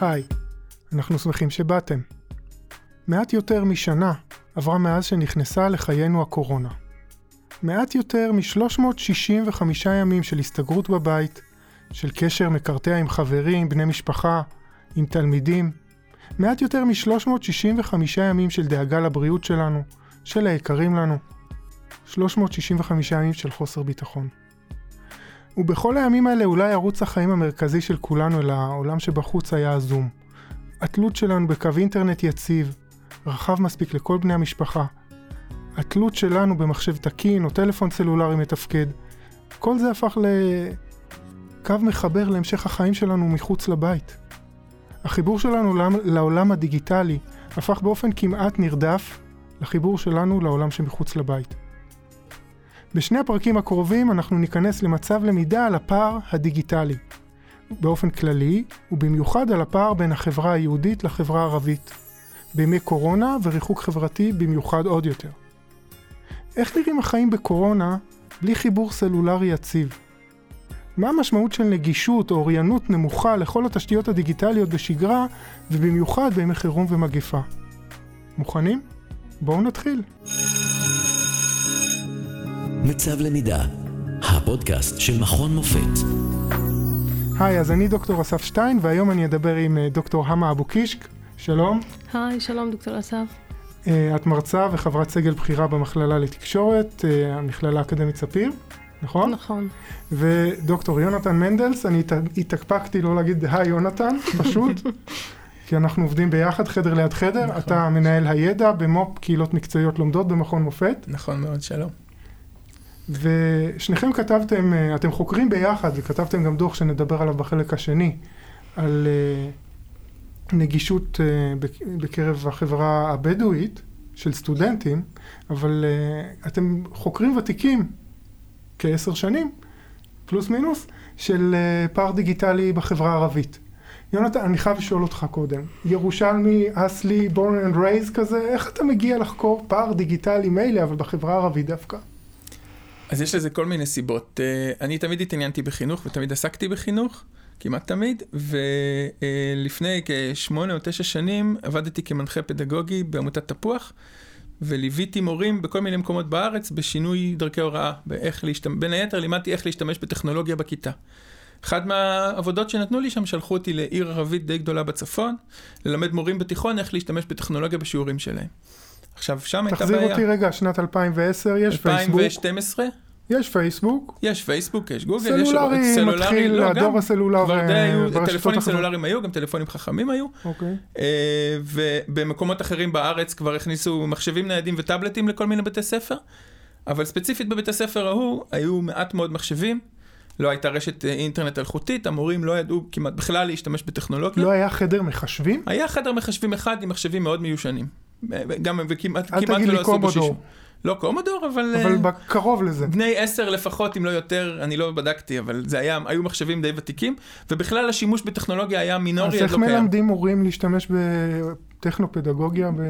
היי, אנחנו שמחים שבאתם. מעט יותר משנה עברה מאז שנכנסה לחיינו הקורונה. מעט יותר מ-365 ימים של הסתגרות בבית, של קשר מקרטע עם חברים, בני משפחה, עם תלמידים. מעט יותר מ-365 ימים של דאגה לבריאות שלנו, של היקרים לנו. 365 ימים של חוסר ביטחון. ובכל הימים האלה אולי ערוץ החיים המרכזי של כולנו אל העולם שבחוץ היה הזום. התלות שלנו בקו אינטרנט יציב, רחב מספיק לכל בני המשפחה. התלות שלנו במחשב תקין או טלפון סלולרי מתפקד. כל זה הפך לקו מחבר להמשך החיים שלנו מחוץ לבית. החיבור שלנו לעולם הדיגיטלי הפך באופן כמעט נרדף לחיבור שלנו לעולם שמחוץ לבית. בשני הפרקים הקרובים אנחנו ניכנס למצב למידה על הפער הדיגיטלי, באופן כללי, ובמיוחד על הפער בין החברה היהודית לחברה הערבית, בימי קורונה וריחוק חברתי במיוחד עוד יותר. איך נראים החיים בקורונה בלי חיבור סלולרי יציב? מה המשמעות של נגישות או אוריינות נמוכה לכל התשתיות הדיגיטליות בשגרה, ובמיוחד בימי חירום ומגפה? מוכנים? בואו נתחיל. מצב למידה, הפודקאסט של מכון מופת. היי, אז אני דוקטור אסף שטיין, והיום אני אדבר עם אה, דוקטור המה אבו קישק. שלום. היי, שלום דוקטור אסף. אה, את מרצה וחברת סגל בכירה במכללה לתקשורת, אה, המכללה האקדמית ספיר, נכון? נכון. ודוקטור יונתן מנדלס, אני התאפקתי לא להגיד היי יונתן, פשוט. כי אנחנו עובדים ביחד, חדר ליד חדר, נכון. אתה מנהל הידע במו"פ קהילות מקצועיות לומדות במכון מופת. נכון מאוד, שלום. ושניכם כתבתם, אה, אתם חוקרים ביחד, וכתבתם גם דוח שנדבר עליו בחלק השני, על uh, נגישות uh, בקרב החברה הבדואית של סטודנטים, אבל אתם חוקרים ותיקים, כעשר שנים, פלוס מינוס, של פער דיגיטלי בחברה הערבית. יונתן, אני חייב לשאול אותך קודם, ירושלמי, אסלי, born and raised כזה, איך אתה מגיע לחקור פער דיגיטלי מילא, אבל בחברה הערבית דווקא? אז יש לזה כל מיני סיבות. אה, אני תמיד התעניינתי בחינוך ותמיד עסקתי בחינוך, כמעט תמיד, ולפני כשמונה או תשע שנים עבדתי כמנחה פדגוגי בעמותת תפוח, וליוויתי מורים בכל מיני מקומות בארץ בשינוי דרכי הוראה, באיך להשתמש, בין היתר לימדתי איך להשתמש בטכנולוגיה בכיתה. אחת מהעבודות שנתנו לי שם, שלחו אותי לעיר ערבית די גדולה בצפון, ללמד מורים בתיכון איך להשתמש בטכנולוגיה בשיעורים שלהם. עכשיו, שם הייתה בעיה. תחזיר אותי רגע, שנת 2010, יש 2012? פייסבוק. 2012? יש פייסבוק. יש פייסבוק, יש גוגל, סלולרי, יש סלולרי, מתחיל, לא, הדור הסלולר כבר די היו, טלפונים סלולריים היו, גם טלפונים חכמים היו. אוקיי. Uh, ובמקומות אחרים בארץ כבר הכניסו מחשבים ניידים וטאבלטים לכל מיני בתי ספר, אבל ספציפית בבית הספר ההוא היו מעט מאוד מחשבים. לא הייתה רשת אה, אינטרנט אלחוטית, המורים לא ידעו כמעט בכלל להשתמש בטכנולוגיה. לא היה חדר מחשבים? היה חדר מחשבים אחד עם מחשבים מאוד מיושנים. גם, וכמעט, אל תגיד לי קומודור. לא קומודור, אבל... אבל uh, קרוב לזה. בני עשר לפחות, אם לא יותר, אני לא בדקתי, אבל זה היה, היו מחשבים די ותיקים, ובכלל השימוש בטכנולוגיה היה מינורי, אז איך לא מלמדים מורים להשתמש בטכנו-פדגוגיה? ב...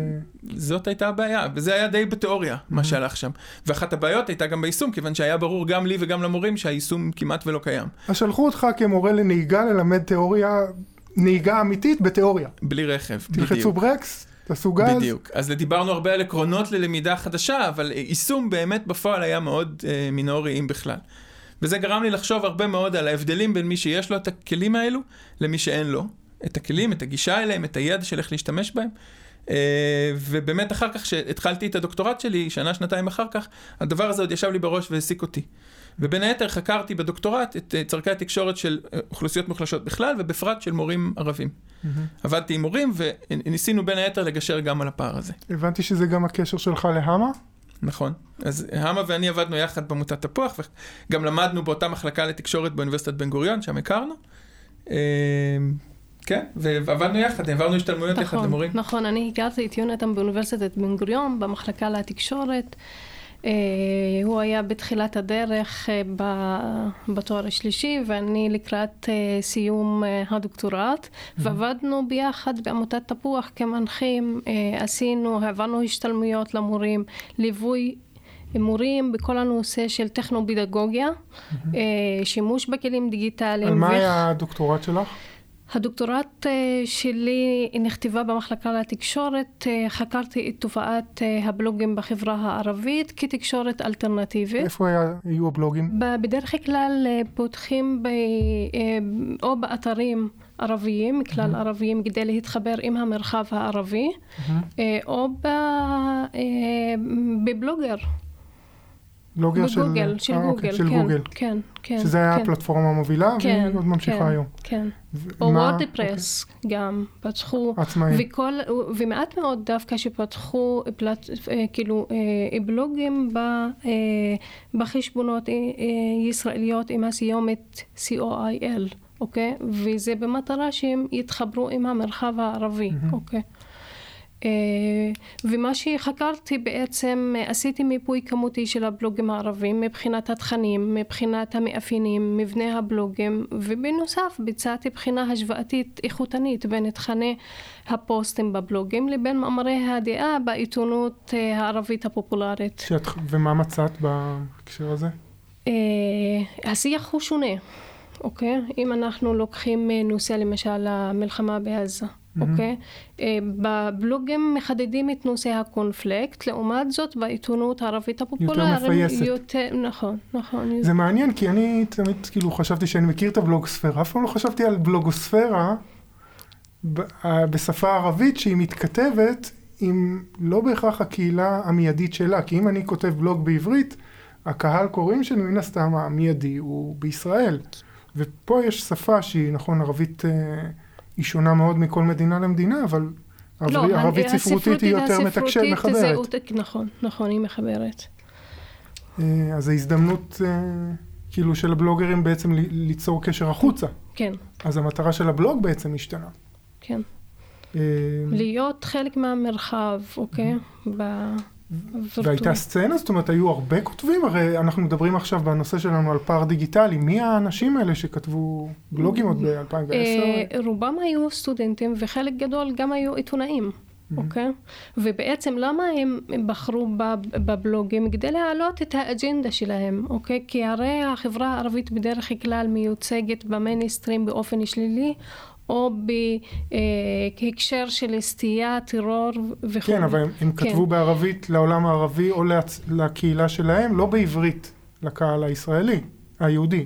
זאת הייתה הבעיה, וזה היה די בתיאוריה, מה שהלך שם. ואחת הבעיות הייתה גם ביישום, כיוון שהיה ברור גם לי וגם למורים שהיישום כמעט ולא קיים. אז שלחו אותך כמורה לנהיגה ללמד תיאוריה, נהיגה אמיתית בתיאוריה. בלי רכב, בדיוק. תלחצו ברקס, תעשו גז. בדיוק. אז דיברנו הרבה על עקרונות ללמידה חדשה, אבל יישום באמת בפועל היה מאוד אה, מינורי, אם בכלל. וזה גרם לי לחשוב הרבה מאוד על ההבדלים בין מי שיש לו את הכלים האלו, למי שאין לו. את הכלים, את הגישה אליהם, את הידע של איך להשתמש בהם. אה, ובאמת אחר כך, כשהתחלתי את הדוקטורט שלי, שנה, שנתיים אחר כך, הדבר הזה עוד ישב לי בראש והעסיק אותי. ובין היתר חקרתי בדוקטורט את אה, צורכי התקשורת של אה, אוכלוסיות מוחלשות בכלל, ובפרט של מורים ערבים. Mm-hmm. עבדתי עם מורים, וניסינו בין היתר לגשר גם על הפער הזה. הבנתי שזה גם הקשר שלך להמה? נכון. אז המה ואני עבדנו יחד בעמותת תפוח, וגם למדנו באותה מחלקה לתקשורת באוניברסיטת בן גוריון, שם הכרנו. כן, ועבדנו יחד, העברנו השתלמויות נכון, יחד למורים. נכון, אני הכרתי את יונתן באוניברסיטת בן גוריון, במחלקה לתקשורת. Uh, הוא היה בתחילת הדרך uh, בתואר השלישי ואני לקראת uh, סיום הדוקטורט mm-hmm. ועבדנו ביחד בעמותת תפוח כמנחים, עשינו, העברנו השתלמויות למורים, ליווי מורים בכל הנושא של טכנו-פדגוגיה, mm-hmm. שימוש בכלים דיגיטליים. על מה. היה הדוקטורט שלך? הדוקטורט אה, שלי נכתבה במחלקה לתקשורת, אה, חקרתי את תופעת אה, הבלוגים בחברה הערבית כתקשורת אלטרנטיבית. איפה היה, היו הבלוגים? בדרך כלל פותחים ב, או באתרים ערביים, כלל ערביים, כדי להתחבר עם המרחב הערבי, אה, או ב, בבלוגר, בלוגר של... בגוגל, של אה, גוגל, אוקיי, של כן, גוגל. כן, כן. שזה היה כן. הפלטפורמה המובילה, כן, והיא עוד ממשיכה כן, היום. כן. או וורדפרס גם פתחו, עצמאי. וכל, ומעט מאוד דווקא שפתחו פלט, אה, כאילו אה, בלוגים ב, בחשבונות ישראליות עם הסיומת co.il, אוקיי? וזה במטרה שהם יתחברו עם המרחב הערבי, אוקיי? אה, ומה שחקרתי בעצם, אה, עשיתי מיפוי כמותי של הבלוגים הערבים מבחינת התכנים, מבחינת המאפיינים, מבנה הבלוגים, ובנוסף ביצעתי בחינה השוואתית איכותנית בין תכני הפוסטים בבלוגים לבין מאמרי הדעה בעיתונות אה, הערבית הפופולרית. שאת, ומה מצאת בהקשר הזה? השיח הוא שונה, אוקיי? אם אנחנו לוקחים נושא למשל המלחמה בעזה, אוקיי? אה, בבלוגים מחדדים את נושא הקונפליקט, לעומת זאת בעיתונות הערבית הפופולרית, מפייסת. יותר, נכון, נכון. זה מעניין, כי אני תמיד כאילו חשבתי שאני מכיר את הבלוגוספירה, אף פעם לא חשבתי על בלוגוספירה אה, בשפה ערבית שהיא מתכתבת עם לא בהכרח הקהילה המיידית שלה, כי אם אני כותב בלוג בעברית, הקהל קוראים שלי מן הסתם המיידי הוא בישראל. ופה יש שפה שהיא, נכון, ערבית אה, היא שונה מאוד מכל מדינה למדינה, אבל ערבי- לא, ערבית ה- ספרותית היא יותר מתקשרת, הספרותית זה מחברת. אותק- נכון, נכון, היא מחברת. אה, אז ההזדמנות אה, כאילו של הבלוגרים בעצם ליצור קשר החוצה. כן, אז המטרה של הבלוג בעצם השתנה. כן. אה, להיות חלק מהמרחב, אוקיי? ב- והייתה סצנה, זאת אומרת, היו הרבה כותבים, הרי אנחנו מדברים עכשיו בנושא שלנו על פער דיגיטלי. מי האנשים האלה שכתבו בלוגים עוד ב-2010? אה, רובם היו סטודנטים וחלק גדול גם היו עיתונאים. אוקיי? ובעצם למה הם בחרו בב- בבלוגים? כדי להעלות את האג'נדה שלהם, אוקיי? כי הרי החברה הערבית בדרך כלל מיוצגת במיינסטרים באופן שלילי, או בהקשר של סטייה, טרור וכו'. כן, אבל הם, הם כן. כתבו בערבית לעולם הערבי או להצ... לקהילה שלהם, לא בעברית לקהל הישראלי, היהודי.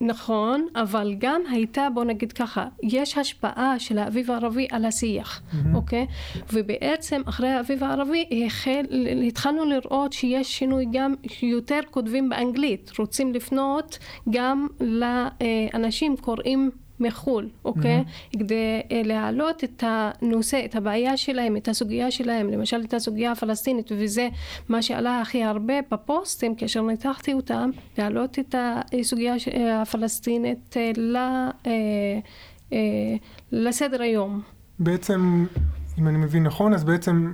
נכון, אבל גם הייתה, בוא נגיד ככה, יש השפעה של האביב הערבי על השיח, אוקיי? ובעצם אחרי האביב הערבי החל, התחלנו לראות שיש שינוי גם יותר כותבים באנגלית, רוצים לפנות גם לאנשים קוראים מחו"ל, אוקיי? כדי אה, להעלות את הנושא, את הבעיה שלהם, את הסוגיה שלהם, למשל את הסוגיה הפלסטינית, וזה מה שעלה הכי הרבה בפוסטים כאשר ניתחתי אותם, להעלות את הסוגיה אה, הפלסטינית אה, ל- לסדר היום. בעצם, אם אני מבין נכון, אז בעצם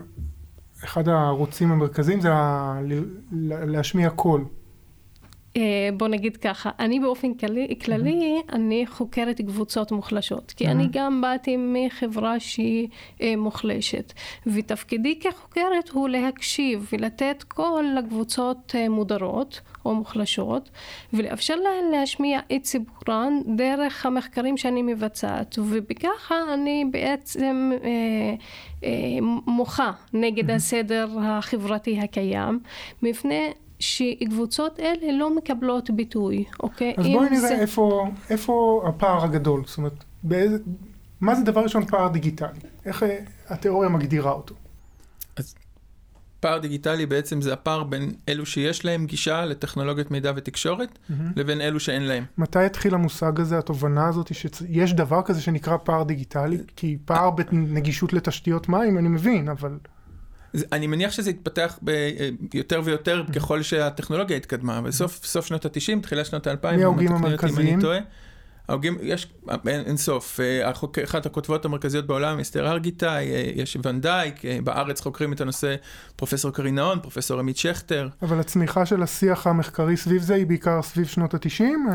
אחד הערוצים המרכזיים זה ה... להשמיע קול. אה, בוא נגיד ככה, אני באופן כללי, כללי אני חוקרת קבוצות מוחלשות, כי אני גם באתי מחברה שהיא אה, מוחלשת, ותפקידי כחוקרת הוא להקשיב ולתת קול לקבוצות אה, מודרות או מוחלשות, ולאפשר להן להשמיע את סיפורן דרך המחקרים שאני מבצעת, ובככה אני בעצם אה, אה, מוחה נגד הסדר החברתי הקיים, מפני שקבוצות אלה לא מקבלות ביטוי, אוקיי? אז בואי נראה זה- איפה, איפה הפער הגדול, זאת אומרת, באיזה, מה זה דבר ראשון פער דיגיטלי? איך אה, התיאוריה מגדירה אותו? פער דיגיטלי בעצם זה הפער בין אלו שיש להם גישה לטכנולוגיות מידע ותקשורת, לבין אלו שאין להם. מתי התחיל המושג הזה, התובנה הזאת, שיש דבר כזה שנקרא פער דיגיטלי? כי פער בנגישות לתשתיות מים, אני מבין, אבל... אני מניח שזה יתפתח ב, אה, יותר ויותר ככל שהטכנולוגיה התקדמה. בסוף סוף שנות ה-90, תחילת שנות ה-2000, מי ההוגים המרכזיים? ההוגים, יש אין, אין סוף. אה, החוק, אחת הכותבות המרכזיות בעולם, אסתר ארגיטאי, אה, יש ונדייק, אה, בארץ חוקרים את הנושא פרופסור קרין נהון, פרופסור עמית שכטר. אבל הצמיחה של השיח המחקרי סביב זה היא בעיקר סביב שנות התשעים?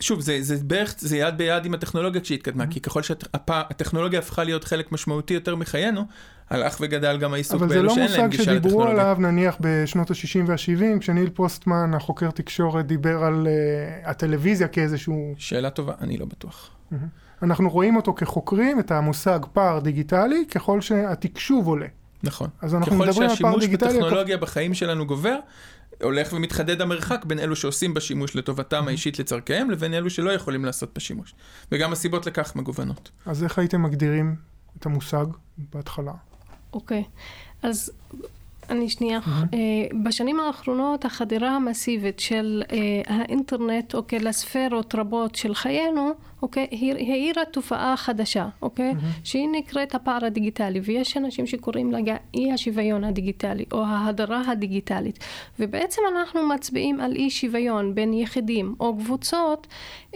שוב, זה, זה בערך, זה יד ביד עם הטכנולוגיה כשהתקדמה, כי ככל שהטכנולוגיה הפכה להיות חלק משמעותי יותר מחיינו, הלך וגדל גם העיסוק אבל זה באלו לא שאין להם מושג גישה שדיברו לטכנולוגיה. עליו נניח בשנות ה-60 וה-70, כשניל פוסטמן, החוקר תקשורת, דיבר על uh, הטלוויזיה כאיזשהו... שאלה טובה, אני לא בטוח. אנחנו רואים אותו כחוקרים, את המושג פער דיגיטלי, ככל שהתקשוב עולה. נכון. אז אנחנו ככל מדברים על פער שהשימוש דיגיטלי, בטכנולוגיה בחיים שלנו גובר, הולך ומתחדד המרחק בין אלו שעושים בשימוש לטובתם האישית לצורכיהם, לבין אלו שלא יכולים לעשות בשימוש. וגם הסיבות לכך מגוונות. אז איך הייתם מגדירים את המושג בהתחלה? אוקיי, אז אני שנייה. אה, בשנים האחרונות החדירה המסיבית של אה, האינטרנט, אוקיי, לספרות רבות של חיינו, אוקיי, היא העירה תופעה חדשה, אוקיי, שהיא נקראת הפער הדיגיטלי, ויש אנשים שקוראים לה אי השוויון הדיגיטלי, או ההדרה הדיגיטלית. ובעצם אנחנו מצביעים על אי שוויון בין יחידים או קבוצות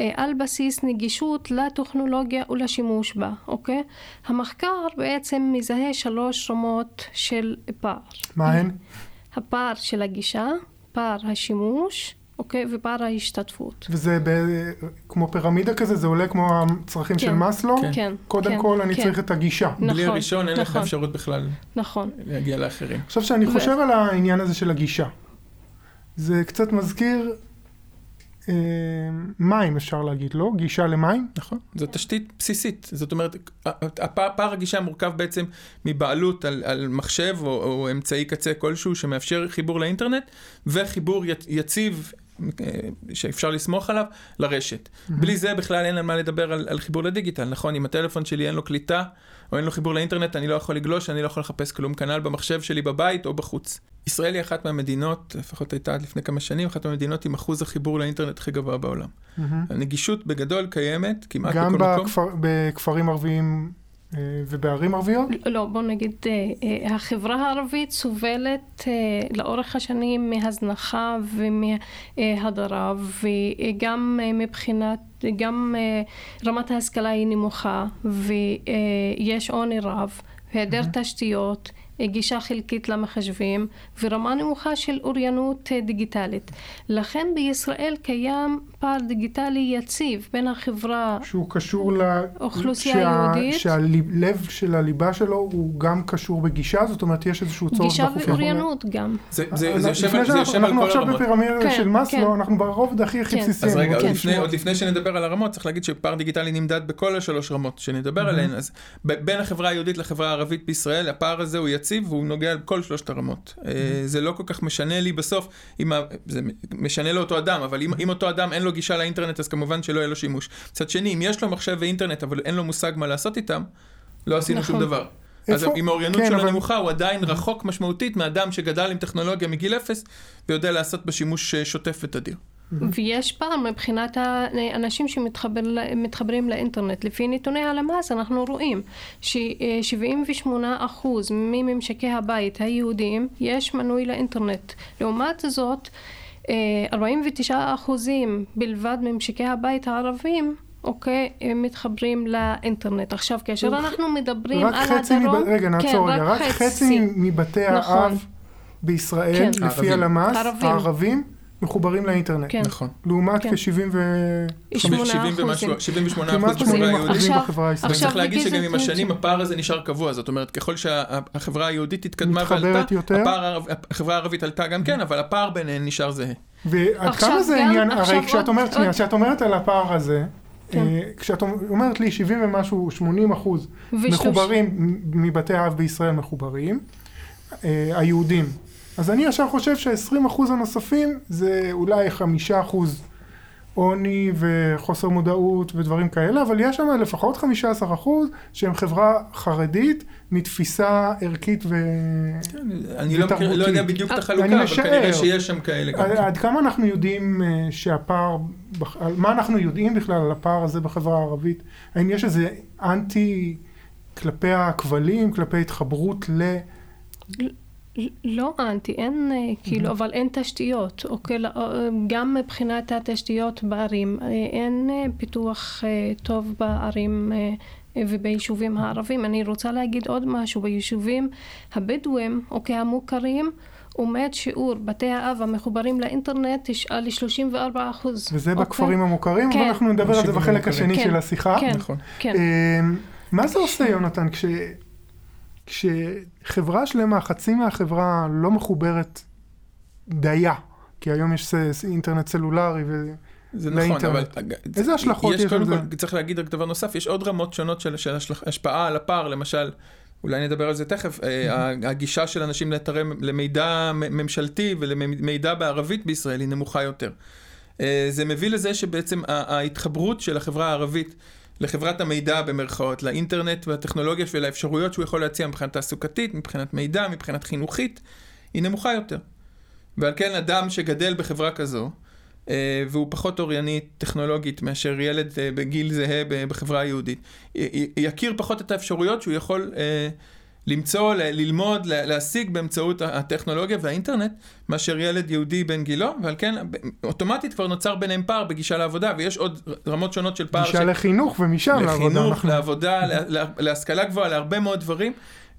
אה, על בסיס נגישות לטכנולוגיה ולשימוש בה, אוקיי? המחקר בעצם מזהה שלוש רמות של פער. מה הן? הפער של הגישה, פער השימוש, אוקיי? ופער ההשתתפות. וזה ב... כמו פירמידה כזה, זה עולה כמו הצרכים כן. של מאסלו? כן. כן. קודם כן, כל אני כן. צריך את הגישה. נכון, בלי הראשון אין לך נכון. אפשרות בכלל נכון. להגיע לאחרים. עכשיו שאני ו- חושב על העניין הזה של הגישה, זה קצת מזכיר אה, מים אפשר להגיד, לא? גישה למים? נכון, זו תשתית בסיסית. זאת אומרת, הפער, פער הגישה מורכב בעצם מבעלות על, על מחשב או, או אמצעי קצה כלשהו שמאפשר חיבור לאינטרנט, וחיבור י- יציב שאפשר לסמוך עליו לרשת. בלי זה בכלל אין על מה לדבר על, על חיבור לדיגיטל, נכון? אם הטלפון שלי אין לו קליטה או אין לו חיבור לאינטרנט, אני לא יכול לגלוש, אני לא יכול לחפש כלום, כנ"ל במחשב שלי בבית או בחוץ. ישראל היא אחת מהמדינות, לפחות הייתה עד לפני כמה שנים, אחת מהמדינות עם אחוז החיבור לאינטרנט הכי גבוה בעולם. הנגישות בגדול קיימת כמעט גם בכל מקום. בכפר, בכפרים ערביים ובערים ערביות? לא, בוא נגיד, אה, אה, החברה הערבית סובלת אה, לאורך השנים מהזנחה ומהדרה, וגם אה, מבחינת, גם אה, רמת ההשכלה היא נמוכה, ויש עוני רב, היעדר תשתיות. אה, גישה חלקית למחשבים ורמה נמוכה של אוריינות אה, דיגיטלית. לכן בישראל קיים פער דיגיטלי יציב בין החברה שהוא קשור ל... אוכלוסייה יהודית. שהלב של הליבה שלו הוא גם קשור בגישה, זאת אומרת יש איזשהו צורך גישה דחוף. ואוריינות גם. זה, זה, אז זה יושב, לפני על- זה יושב על אנחנו כל עכשיו הרמות. בפירמידה כן, של מאסלו, כן. אנחנו ברובד הכי הכי כן. בסיסי. אז רגע, עוד לפני, לשמוע. עוד לפני שנדבר על הרמות, צריך להגיד שפער דיגיטלי נמדד בכל השלוש רמות שנדבר עליהן, אז בין החברה היהודית לחברה הערבית בישראל, הפער הזה הוא יציב והוא נוגע בכל שלושת הרמות. אה, זה לא כל כך משנה לי בסוף, אם ה- זה משנה לאותו אדם, אבל אם, אם אותו אדם אין לו גישה לאינטרנט, אז כמובן שלא יהיה לו שימוש. מצד שני, אם יש לו מחשב ואינטרנט, אבל אין לו מושג מה לעשות איתם, לא עשינו שום נכון. דבר. אז איפה- אם האוריינות כן, שלו אבל- נמוכה, הוא עדיין רחוק משמעותית מאדם שגדל עם טכנולוגיה מגיל אפס, ויודע לעשות בה שימוש אה, שוטף ותדיר. ויש פער מבחינת האנשים שמתחברים לאינטרנט. לפי נתוני הלמ"ס אנחנו רואים ש-78% מממשקי הבית היהודיים יש מנוי לאינטרנט. לעומת זאת, אה, 49% בלבד ממשקי הבית הערבים אוקיי, הם מתחברים לאינטרנט. עכשיו, כאשר אנחנו מדברים רק על חצי, הדרום... מב... רגע נעצור כן, רגע, רק חצי מבתי נכון. האב בישראל, כן. לפי הערבים. הלמ"ס, הערבים. מחוברים לאינטרנט. כן. נכון. לעומת כן. כ-70 ו... 8 70 ומשהו, 78 כמעט אחוז בחברה 80 היהודית. בחברה הישראלית. עכשיו, צריך להגיד שגם עם השנים הפער הזה נשאר קבוע, זאת אומרת, ככל שהחברה היהודית התקדמה מתחברת ועלתה, יותר? הפער הערב- החברה הערבית עלתה גם כן, אבל הפער ביניהן נשאר זהה. ועד עכשיו כמה זה עניין, הרי כשאת אומרת, שנייה, כשאת אומרת על הפער הזה, כן. אה, כשאת אומרת לי 70 ומשהו, 80 אחוז מחוברים, מבתי האב בישראל מחוברים, אה, היהודים. אז אני ישר חושב שה-20 אחוז הנוספים זה אולי 5 אחוז עוני וחוסר מודעות ודברים כאלה, אבל יש שם לפחות 15 אחוז שהם חברה חרדית מתפיסה ערכית ו... אני לא מכיר- לא יודע ותרבותית. בדיוק את אני החלוקה, אבל משער. כנראה שיש שם כאלה גם. עד, כן. כמה אנחנו יודעים אה, שהפער, מה אנחנו יודעים בכלל על הפער הזה בחברה הערבית? האם יש איזה אנטי כלפי הכבלים, כלפי התחברות ל... לא אנטי, אין אה, כאילו, אבל אין תשתיות, אוקיי? לא, אה, גם מבחינת התשתיות בערים, אה, אין פיתוח טוב בערים וביישובים הערבים. אני רוצה להגיד עוד משהו, ביישובים הבדואים, אוקיי, המוכרים, עומד שיעור בתי האב המחוברים לאינטרנט תשעה ל-34 אחוז. וזה אוקיי? בכפרים המוכרים, כן. אבל אנחנו נדבר על זה בחלק המוכרים. השני כן, של השיחה. כן, נכון. כן. מה זה עושה, יונתן, כש... כשחברה שלמה, חצי מהחברה לא מחוברת דייה, כי היום יש אינטרנט סלולרי זה נכון, לאינטרנט. אבל... איזה השלכות יש קודם לזה? כל, צריך להגיד רק דבר נוסף, יש עוד רמות שונות של, של השפעה על הפער, למשל, אולי נדבר על זה תכף, אה, הגישה של אנשים לאתרי, למידע ממשלתי ולמידע בערבית בישראל היא נמוכה יותר. אה, זה מביא לזה שבעצם ההתחברות של החברה הערבית לחברת המידע במרכאות, לאינטרנט והטכנולוגיה ולאפשרויות שהוא יכול להציע מבחינת תעסוקתית, מבחינת מידע, מבחינת חינוכית, היא נמוכה יותר. ועל כן אדם שגדל בחברה כזו, אה, והוא פחות אוריינית טכנולוגית מאשר ילד אה, בגיל זהה בחברה היהודית, יכיר פחות את האפשרויות שהוא יכול אה, למצוא, ל- ללמוד, להשיג באמצעות הטכנולוגיה והאינטרנט, מאשר ילד יהודי בן גילו, ועל כן אוטומטית כבר נוצר ביניהם פער בגישה לעבודה, ויש עוד רמות שונות של פער. גישה לחינוך ומשם לעבודה. לחינוך, אנחנו- לעבודה, לה- לה- להשכלה גבוהה, להרבה מאוד דברים.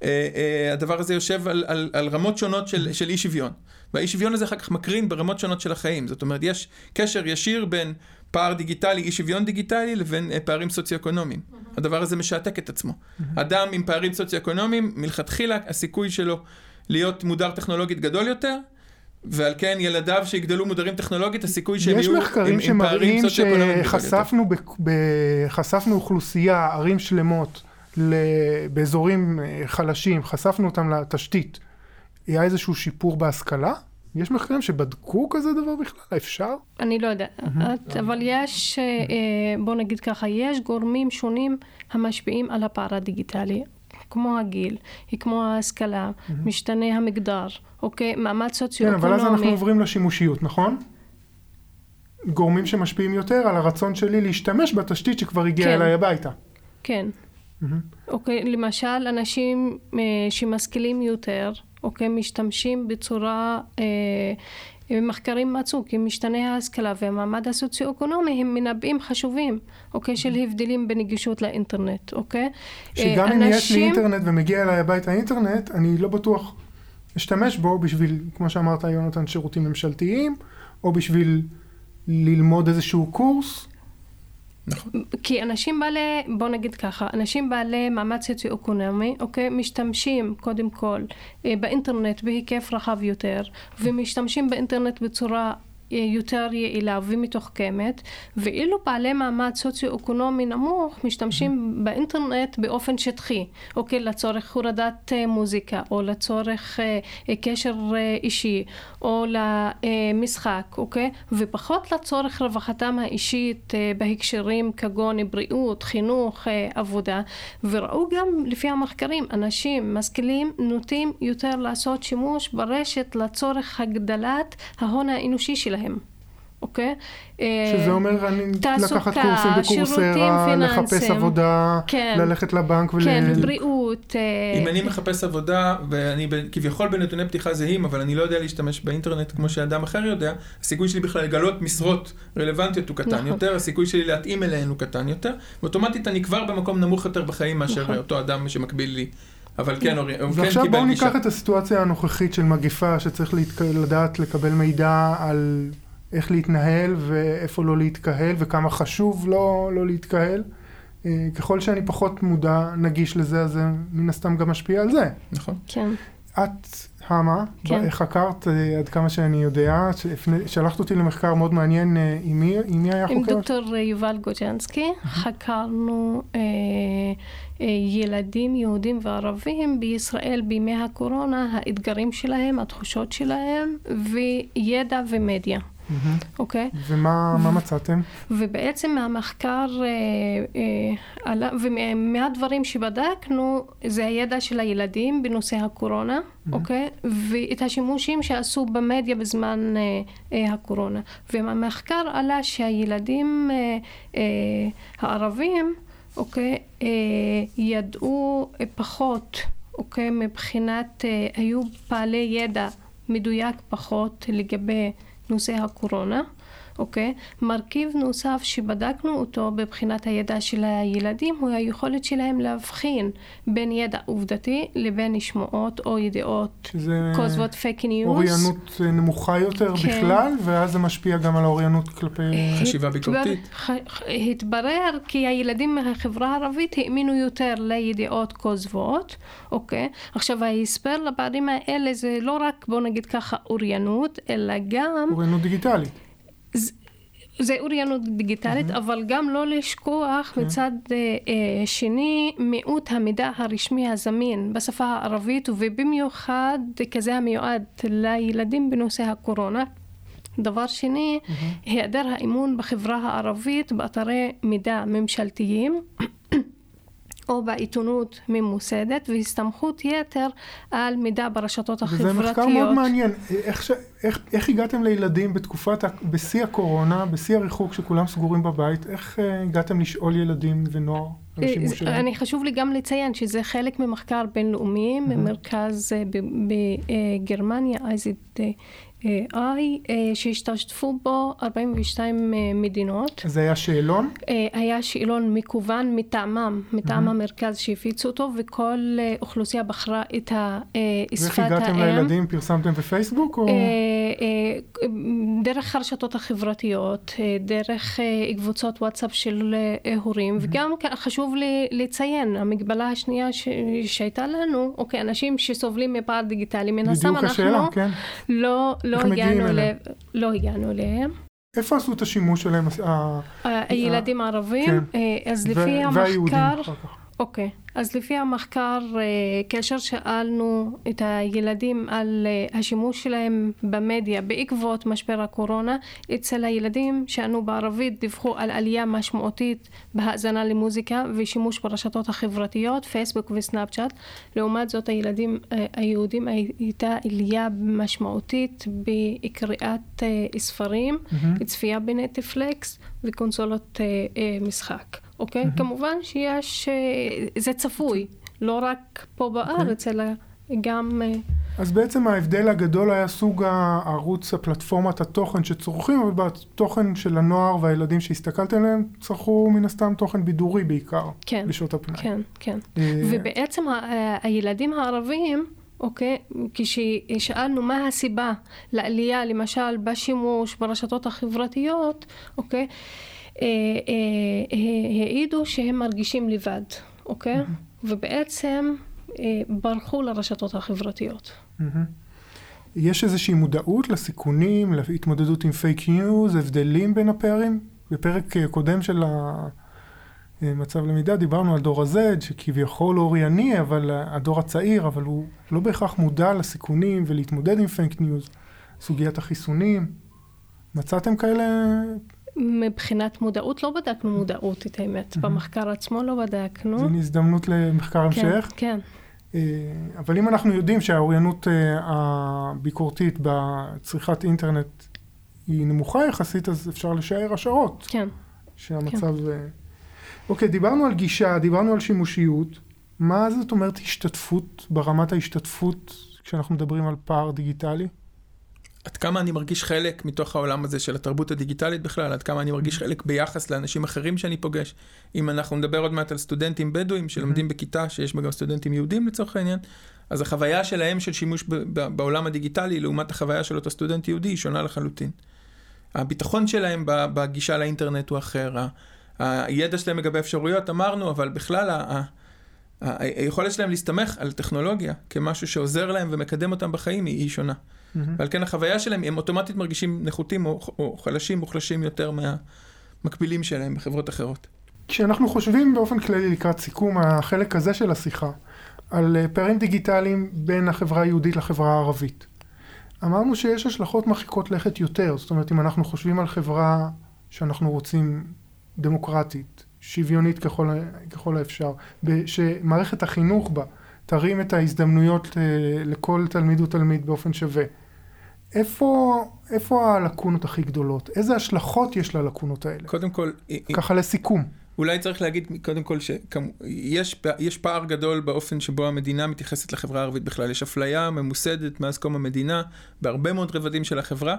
אה, אה, הדבר הזה יושב על, על, על רמות שונות של, של אי שוויון. והאי שוויון הזה אחר כך מקרין ברמות שונות של החיים. זאת אומרת, יש קשר ישיר בין פער דיגיטלי, אי שוויון דיגיטלי, לבין אה, פערים סוציו-אקונומיים. הדבר הזה משעתק את עצמו. אדם עם פערים סוציו-אקונומיים, מלכתחילה הסיכוי שלו להיות מודר טכנולוגית גדול יותר, ועל כן ילדיו שיגדלו מודרים טכנולוגית, הסיכוי שהם יש יהיו עם, מחקרים עם פערים שמראים סוציו-אקונומיים גדול יותר. שחשפנו ב- ב- חשפנו אוכלוסייה, ערים שלמות, ל- באזורים אה, חלשים, חשפנו אותם לתשתית. היה איזשהו שיפור בהשכלה? יש מחקרים שבדקו כזה דבר בכלל? אפשר? אני לא יודעת, אבל יש, אה, אה, בוא נגיד ככה, יש גורמים שונים המשפיעים על הפער הדיגיטלי. כמו הגיל, כמו ההשכלה, משתנה המגדר, אוקיי? מעמד כן, סוציו-אקונומי. אבל אז אנחנו עוברים לשימושיות, נכון? גורמים שמשפיעים יותר על הרצון שלי להשתמש בתשתית שכבר הגיעה כן. אליי הביתה. כן. אוקיי, למשל, אנשים אה, שמשכילים יותר, אוקיי, משתמשים בצורה... אה, מחקרים מצאו כי משתני ההשכלה והמעמד הסוציו-אקונומי הם מנבאים חשובים, אוקיי, של הבדלים בנגישות לאינטרנט, אוקיי? שגם אה, אם יש לי אינטרנט ומגיע אליי הביתה אינטרנט, אני לא בטוח אשתמש בו בשביל, כמו שאמרת, יונתן, שירותים ממשלתיים, או בשביל ללמוד איזשהו קורס. נכון. כי אנשים בעלי, בוא נגיד ככה, אנשים בעלי מעמד סוציו-אקונומי, אוקיי, משתמשים קודם כל אה, באינטרנט בהיקף רחב יותר, ומשתמשים באינטרנט בצורה יותר יעילה ומתוחכמת, ואילו בעלי מעמד סוציו-אקונומי נמוך משתמשים באינטרנט באופן שטחי, אוקיי, לצורך הורדת אה, מוזיקה, או לצורך אה, אה, קשר אה, אישי, או למשחק, אוקיי, ופחות לצורך רווחתם האישית אה, בהקשרים כגון בריאות, חינוך, אה, עבודה, וראו גם לפי המחקרים, אנשים משכילים נוטים יותר לעשות שימוש ברשת לצורך הגדלת ההון האנושי שלהם. אוקיי? שזה אומר אני תעסוקה, לקחת קורסים בקורסרה, לחפש. עבודה, כן. ללכת לבנק ול... כן, בריאות. אה, אם אני מחפש עבודה, ואני ב- כביכול בנתוני פתיחה זהים, אבל אני לא יודע להשתמש באינטרנט כמו שאדם אחר יודע, הסיכוי שלי בכלל לגלות משרות רלוונטיות הוא קטן נכון. יותר, הסיכוי שלי להתאים אליהן הוא קטן יותר, ואוטומטית אני כבר במקום נמוך יותר בחיים מאשר נכון. אותו אדם שמקביל לי. אבל כן, אורי- הוא כן ועכשיו קיבל בואו גישה. ניקח את הסיטואציה הנוכחית של מגיפה שצריך להתק... לדעת לקבל מידע על איך להתנהל ואיפה לא להתקהל וכמה חשוב לא, לא להתקהל. אה, ככל שאני פחות מודע, נגיש לזה, אז זה מן הסתם גם משפיע על זה. נכון. כן. את, המה, כן. חקרת אה, עד כמה שאני יודע, שלחת אותי למחקר מאוד מעניין, אה, עם מי, עם מי היה עם חוקר? דוקטור יובל גוג'נסקי חקרנו אה, ילדים יהודים וערבים בישראל בימי הקורונה, האתגרים שלהם, התחושות שלהם, וידע ומדיה. אוקיי? ומה מה מצאתם? ובעצם מהמחקר אה, אה, ומהדברים שבדקנו זה הידע של הילדים בנושא הקורונה, אוקיי? ואת השימושים שעשו במדיה בזמן אה, אה, הקורונה. ומהמחקר עלה שהילדים אה, אה, הערבים, אוקיי, אה, ידעו אה, פחות, אוקיי, מבחינת, אה, היו בעלי ידע מדויק פחות לגבי נושא הקורונה. אוקיי? מרכיב נוסף שבדקנו אותו בבחינת הידע של הילדים הוא היכולת שלהם להבחין בין ידע עובדתי לבין שמועות או ידיעות כוזבות פייק ניוז. אוריינות אה, נמוכה יותר כן. בכלל, ואז זה משפיע גם על האוריינות כלפי... חשיבה ביקורתית. ח- התברר כי הילדים מהחברה הערבית האמינו יותר לידיעות כוזבות, אוקיי? עכשיו ההסבר לפערים האלה זה לא רק בוא נגיד ככה אוריינות, אלא גם אוריינות דיגיטלית. זה אוריינות דיגיטלית, אבל גם לא לשכוח מצד אה, אה, שני מיעוט המידע הרשמי הזמין בשפה הערבית ובמיוחד כזה המיועד לילדים בנושא הקורונה. דבר שני, היעדר האמון בחברה הערבית באתרי מידע ממשלתיים. או בעיתונות ממוסדת והסתמכות יתר על מידע ברשתות החברתיות. מחקר מאוד מעניין. איך, ש... איך, איך הגעתם לילדים בתקופת, ה... בשיא הקורונה, בשיא הריחוק שכולם סגורים בבית, איך אה, הגעתם לשאול ילדים ונוער אה, זה-? אני חשוב לי גם לציין שזה חלק ממחקר בינלאומי ממרכז אה, בגרמניה, IZI, אה, שהשתתפו בו 42 אה, מדינות. זה היה שאלון? אה, היה שאלון מקוון מטעמם, מטעם המרכז שהפיצו אותו, וכל אה, אוכלוסייה בחרה את ה- אה, ואיך שפת הגעתם האם. לילדים? פרסמתם בפייסבוק? או... אה, אה, דרך הרשתות החברתיות, אה, דרך אה, קבוצות וואטסאפ של אה, הורים, וגם כ- חשוב לי לציין, המגבלה השנייה ש- שהייתה לנו, אוקיי, אנשים שסובלים מפער דיגיטלי, מן הסתם בדיוק השאלה, אנחנו כן. לא, לא הגענו אליהם? לא הגענו אליהם. איפה עשו את השימוש שלהם? הילדים הערבים, כן. אה, אז לפי המחקר, אוקיי, אז לפי המחקר, אה, כאשר שאלנו את הילדים על אה, השימוש שלהם במדיה בעקבות משבר הקורונה, אצל הילדים שענו בערבית דיווחו על עלייה משמעותית בהאזנה למוזיקה ושימוש ברשתות החברתיות, פייסבוק וסנאפצ'אט. לעומת זאת, הילדים אה, היהודים הייתה עלייה משמעותית בקריאת ספרים, צפייה בנטפליקס וקונסולות משחק. אוקיי? כמובן שיש, אה, זה צפוי, לא רק פה בארץ, אלא גם... אה, אז בעצם ההבדל הגדול היה סוג הערוץ, הפלטפורמת התוכן שצורכים, אבל בתוכן של הנוער והילדים שהסתכלתם עליהם, צרכו מן הסתם תוכן בידורי בעיקר, כן, בשעות הפנאי. כן, כן. אה, ובעצם הילדים הערבים, אוקיי, כששאלנו מה הסיבה לעלייה, למשל, בשימוש ברשתות החברתיות, אוקיי, העידו שהם מרגישים לבד, אוקיי? ובעצם אה, ברחו לרשתות החברתיות. יש איזושהי מודעות לסיכונים, להתמודדות עם פייק ניוז, הבדלים בין הפערים? בפרק אה, קודם של המצב למידה דיברנו על דור ה-Z, שכביכול אורייני, אבל אה, הדור הצעיר, אבל הוא לא בהכרח מודע לסיכונים ולהתמודד עם פייק ניוז. סוגיית החיסונים, מצאתם כאלה? מבחינת מודעות, לא בדקנו מודעות, את האמת. במחקר עצמו לא בדקנו. זו הזדמנות למחקר כן, המשך. כן. אה, אבל אם אנחנו יודעים שהאוריינות אה, הביקורתית בצריכת אינטרנט היא נמוכה יחסית, אז אפשר לשער השערות כן. שהמצב... אה, אוקיי, דיברנו על גישה, דיברנו על שימושיות. מה זאת אומרת השתתפות, ברמת ההשתתפות, כשאנחנו מדברים על פער דיגיטלי? עד כמה אני מרגיש חלק מתוך העולם הזה של התרבות הדיגיטלית בכלל, עד כמה אני מרגיש חלק ביחס לאנשים אחרים שאני פוגש. אם אנחנו נדבר עוד מעט על סטודנטים בדואים שלומדים בכיתה שיש בה גם סטודנטים יהודים לצורך העניין, אז החוויה שלהם של שימוש בעולם הדיגיטלי לעומת החוויה של אותו סטודנט יהודי היא שונה לחלוטין. הביטחון שלהם בגישה לאינטרנט הוא אחר, הידע שלהם לגבי אפשרויות אמרנו, אבל בכלל היכולת שלהם להסתמך על טכנולוגיה כמשהו שעוזר להם ומקדם אותם בחיים היא, היא שונה. ועל כן החוויה שלהם, הם אוטומטית מרגישים נחותים או, או חלשים, מוחלשים יותר מהמקבילים שלהם בחברות אחרות. כשאנחנו חושבים באופן כללי לקראת סיכום החלק הזה של השיחה, על אה, פערים דיגיטליים בין החברה היהודית לחברה הערבית, אמרנו שיש השלכות מרחיקות לכת יותר, זאת אומרת אם אנחנו חושבים על חברה שאנחנו רוצים דמוקרטית, שוויונית ככל, ככל האפשר, שמערכת החינוך בה תרים את ההזדמנויות אה, לכל תלמיד ותלמיד באופן שווה. איפה, איפה הלקונות הכי גדולות? איזה השלכות יש ללקונות האלה? קודם כל, ככה לסיכום. אולי צריך להגיד קודם כל שיש יש פער גדול באופן שבו המדינה מתייחסת לחברה הערבית בכלל. יש אפליה ממוסדת מאז קום המדינה בהרבה מאוד רבדים של החברה.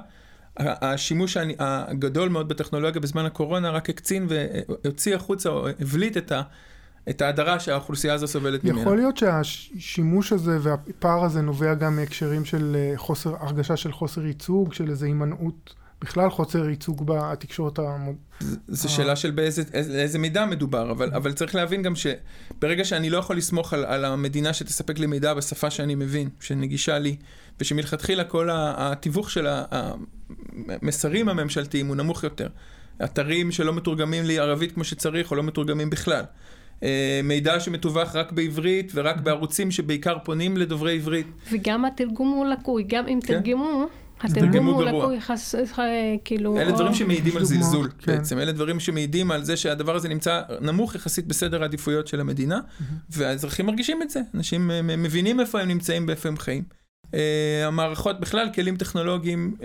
השימוש הגדול מאוד בטכנולוגיה בזמן הקורונה רק הקצין והוציא החוצה או הבליט את ה... את ההדרה שהאוכלוסייה הזו סובלת ממנה. יכול להיות שהשימוש הזה והפער הזה נובע גם מהקשרים של אה, חוסר, הרגשה של חוסר ייצוג, של איזו הימנעות, בכלל חוסר ייצוג בתקשורת המוד... זו שאלה של באיזה איזה מידע מדובר, אבל, אבל צריך להבין גם שברגע שאני לא יכול לסמוך על, על המדינה שתספק לי מידע בשפה שאני מבין, שנגישה לי, ושמלכתחילה כל התיווך של המסרים הממשלתיים הוא נמוך יותר. אתרים שלא מתורגמים לערבית כמו שצריך, או לא מתורגמים בכלל. אה, מידע שמתווך רק בעברית ורק בערוצים שבעיקר פונים לדוברי עברית. וגם התרגום הוא לקוי, גם אם כן. תרגמו, התרגום הוא. לקוי, חס, אה, כאילו... אלה דברים שמעידים על זלזול כן. בעצם, אלה דברים שמעידים על זה שהדבר הזה נמצא נמוך יחסית בסדר העדיפויות של המדינה, והאזרחים מרגישים את זה, אנשים אה, מבינים איפה הם נמצאים ואיפה הם חיים. אה, המערכות בכלל, כלים טכנולוגיים,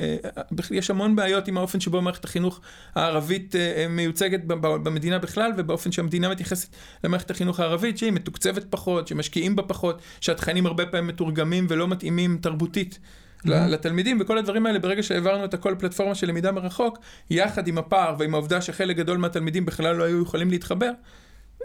בכ- יש המון בעיות עם האופן שבו מערכת החינוך הערבית אה, מיוצגת במדינה בכלל, ובאופן שהמדינה מתייחסת למערכת החינוך הערבית, שהיא מתוקצבת פחות, שמשקיעים בה פחות, שהתכנים הרבה פעמים מתורגמים ולא מתאימים תרבותית. ל- לתלמידים וכל הדברים האלה ברגע שהעברנו את הכל פלטפורמה של למידה מרחוק יחד עם הפער ועם העובדה שחלק גדול מהתלמידים בכלל לא היו יכולים להתחבר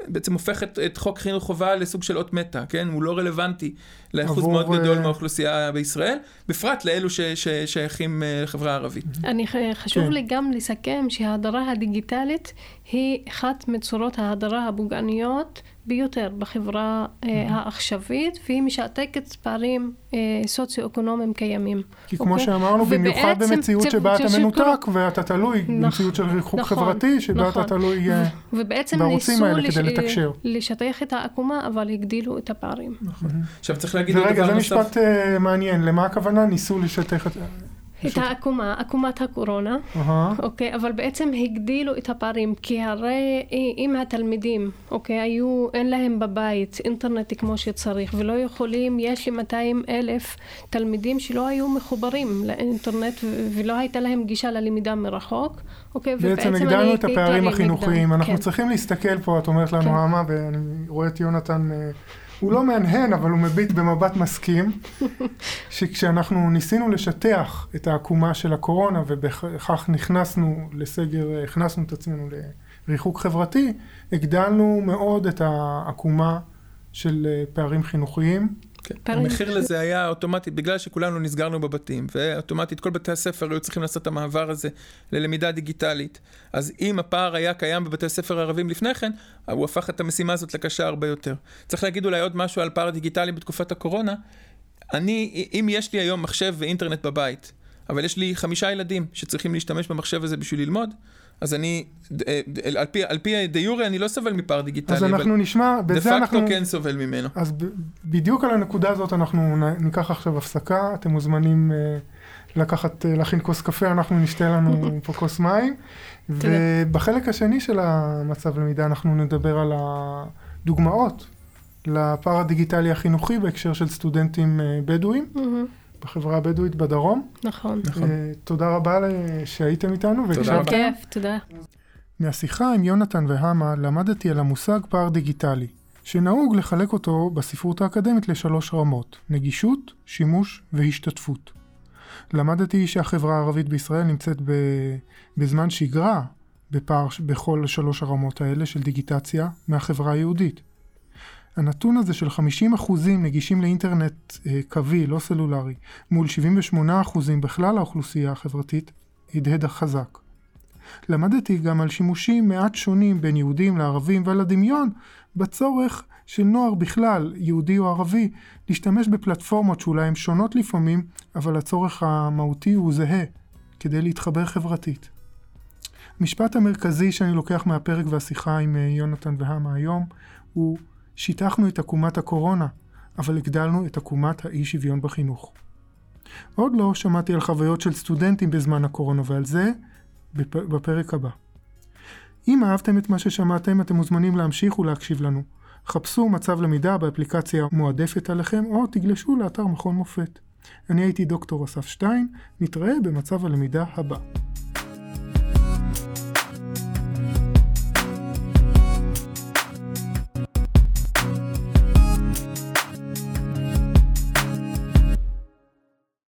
בעצם הופך את, את חוק חינוך חובה לסוג של אות מתה, כן? הוא לא רלוונטי לאחוז מאוד גדול אה, מהאוכלוסייה בישראל, בפרט לאלו ש- ששייכים אה, לחברה הערבית. אני ח- חשוב כן. לי גם לסכם שההדרה הדיגיטלית היא אחת מצורות ההדרה הפוגעניות ביותר בחברה אה, העכשווית, והיא משעתקת פערים אה, סוציו-אקונומיים קיימים. כי כמו אוקיי? שאמרנו, במיוחד ובעצם במציאות צ- שבה אתה מנותק ואתה תלוי, נכון, במציאות של ריחוק נכון, חברתי, שבה נכון. אתה תלוי... אה, ובעצם בערוצים ניסו האלה לש... כדי לתקשר. לשטח את העקומה, אבל הגדילו את הפערים. עכשיו צריך להגיד עוד ורגע, דבר זה נוסף. משפט אה, מעניין, למה הכוונה? ניסו לשטח את... את העקומה, עקומת הקורונה, אהה. אוקיי, אבל בעצם הגדילו את הפערים, כי הרי אם התלמידים, אוקיי, היו, אין להם בבית אינטרנט כמו שצריך, ולא יכולים, יש לי 200 אלף תלמידים שלא היו מחוברים לאינטרנט, ולא הייתה להם גישה ללמידה מרחוק, אוקיי, בעצם ובעצם הגדלנו אני את הפערים החינוכיים, אנחנו כן. צריכים להסתכל פה, את אומרת לנו כן. אמה, ואני רואה את יונתן, אה, הוא לא מהנהן, אבל הוא מביט במבט מסכים, שכשאנחנו ניסינו לשטח את העקומה של הקורונה, ובכך נכנסנו לסגר, הכנסנו את עצמנו לריחוק חברתי, הגדלנו מאוד את העקומה של אה, פערים חינוכיים. כן. המחיר לזה היה אוטומטית, בגלל שכולנו נסגרנו בבתים, ואוטומטית כל בתי הספר היו צריכים לעשות את המעבר הזה ללמידה דיגיטלית. אז אם הפער היה קיים בבתי הספר הערבים לפני כן, הוא הפך את המשימה הזאת לקשה הרבה יותר. צריך להגיד אולי עוד משהו על פער דיגיטלי בתקופת הקורונה. אני, אם יש לי היום מחשב ואינטרנט בבית, אבל יש לי חמישה ילדים שצריכים להשתמש במחשב הזה בשביל ללמוד, אז אני, אה, על פי, על פי דה יורה אני לא סובל מפער דיגיטלי, אז אנחנו נשמע, דה בזה אנחנו... פקטו כן סובל ממנו. אז ב- בדיוק על הנקודה הזאת אנחנו נ- ניקח עכשיו הפסקה, אתם מוזמנים אה, לקחת, אה, להכין כוס קפה, אנחנו נשתה לנו פה כוס מים. ובחלק השני של המצב למידה אנחנו נדבר על הדוגמאות לפער הדיגיטלי החינוכי בהקשר של סטודנטים אה, בדואים בחברה הבדואית בדרום. נכון. נכון. אה, תודה רבה ל- שהייתם איתנו תודה. רבה. כיף, תודה. מהשיחה עם יונתן והמה למדתי על המושג פער דיגיטלי, שנהוג לחלק אותו בספרות האקדמית לשלוש רמות, נגישות, שימוש והשתתפות. למדתי שהחברה הערבית בישראל נמצאת ב... בזמן שגרה בפער בכל שלוש הרמות האלה של דיגיטציה מהחברה היהודית. הנתון הזה של 50% נגישים לאינטרנט אה, קווי, לא סלולרי, מול 78% בכלל האוכלוסייה החברתית, הדהד חזק. למדתי גם על שימושים מעט שונים בין יהודים לערבים ועל הדמיון בצורך של נוער בכלל, יהודי או ערבי, להשתמש בפלטפורמות שאולי הן שונות לפעמים, אבל הצורך המהותי הוא זהה, כדי להתחבר חברתית. המשפט המרכזי שאני לוקח מהפרק והשיחה עם אה, יונתן והמה היום הוא שיטחנו את עקומת הקורונה, אבל הגדלנו את עקומת האי שוויון בחינוך. עוד לא שמעתי על חוויות של סטודנטים בזמן הקורונה ועל זה בפ... בפרק הבא. אם אהבתם את מה ששמעתם, אתם מוזמנים להמשיך ולהקשיב לנו. חפשו מצב למידה באפליקציה מועדפת עליכם, או תגלשו לאתר מכון מופת. אני הייתי דוקטור אסף שטיין, נתראה במצב הלמידה הבא.